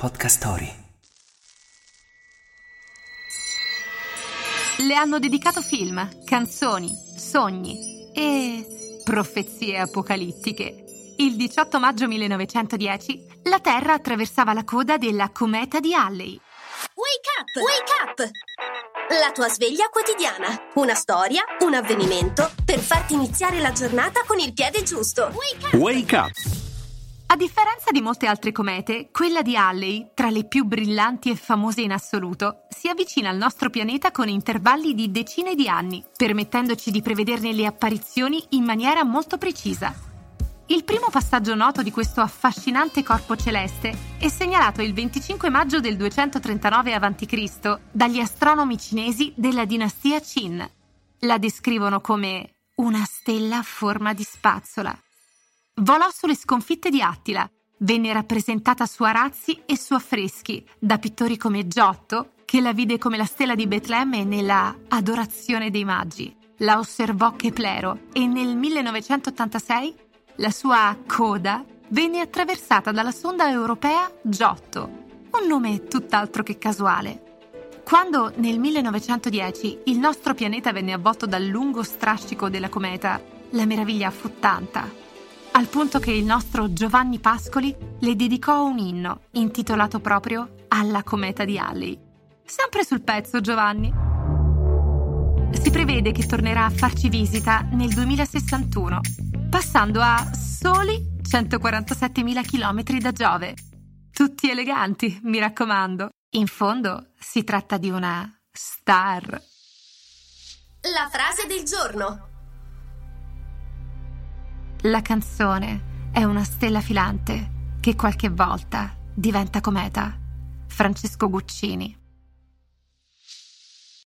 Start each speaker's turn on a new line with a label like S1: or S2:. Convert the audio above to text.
S1: Podcast Story.
S2: Le hanno dedicato film, canzoni, sogni e profezie apocalittiche. Il 18 maggio 1910 la Terra attraversava la coda della cometa di Halley.
S3: Wake up! Wake up! La tua sveglia quotidiana. Una storia, un avvenimento per farti iniziare la giornata con il piede giusto. Wake up!
S4: Wake up!
S2: A differenza di molte altre comete, quella di Halley, tra le più brillanti e famose in assoluto, si avvicina al nostro pianeta con intervalli di decine di anni, permettendoci di prevederne le apparizioni in maniera molto precisa. Il primo passaggio noto di questo affascinante corpo celeste è segnalato il 25 maggio del 239 a.C. dagli astronomi cinesi della dinastia Qin. La descrivono come una stella a forma di spazzola. Volò sulle sconfitte di Attila, venne rappresentata su arazzi e su affreschi da pittori come Giotto, che la vide come la stella di Betlemme nella Adorazione dei Magi. La osservò Keplero e nel 1986 la sua coda venne attraversata dalla sonda europea Giotto, un nome tutt'altro che casuale. Quando nel 1910 il nostro pianeta venne avvolto dal lungo strascico della cometa, la meraviglia fu tanta, al punto che il nostro Giovanni Pascoli le dedicò un inno intitolato proprio alla cometa di Halley. Sempre sul pezzo, Giovanni. Si prevede che tornerà a farci visita nel 2061 passando a soli 147.000 km da Giove. Tutti eleganti, mi raccomando. In fondo si tratta di una star.
S3: La frase del giorno.
S2: La canzone è una stella filante che qualche volta diventa cometa. Francesco Guccini.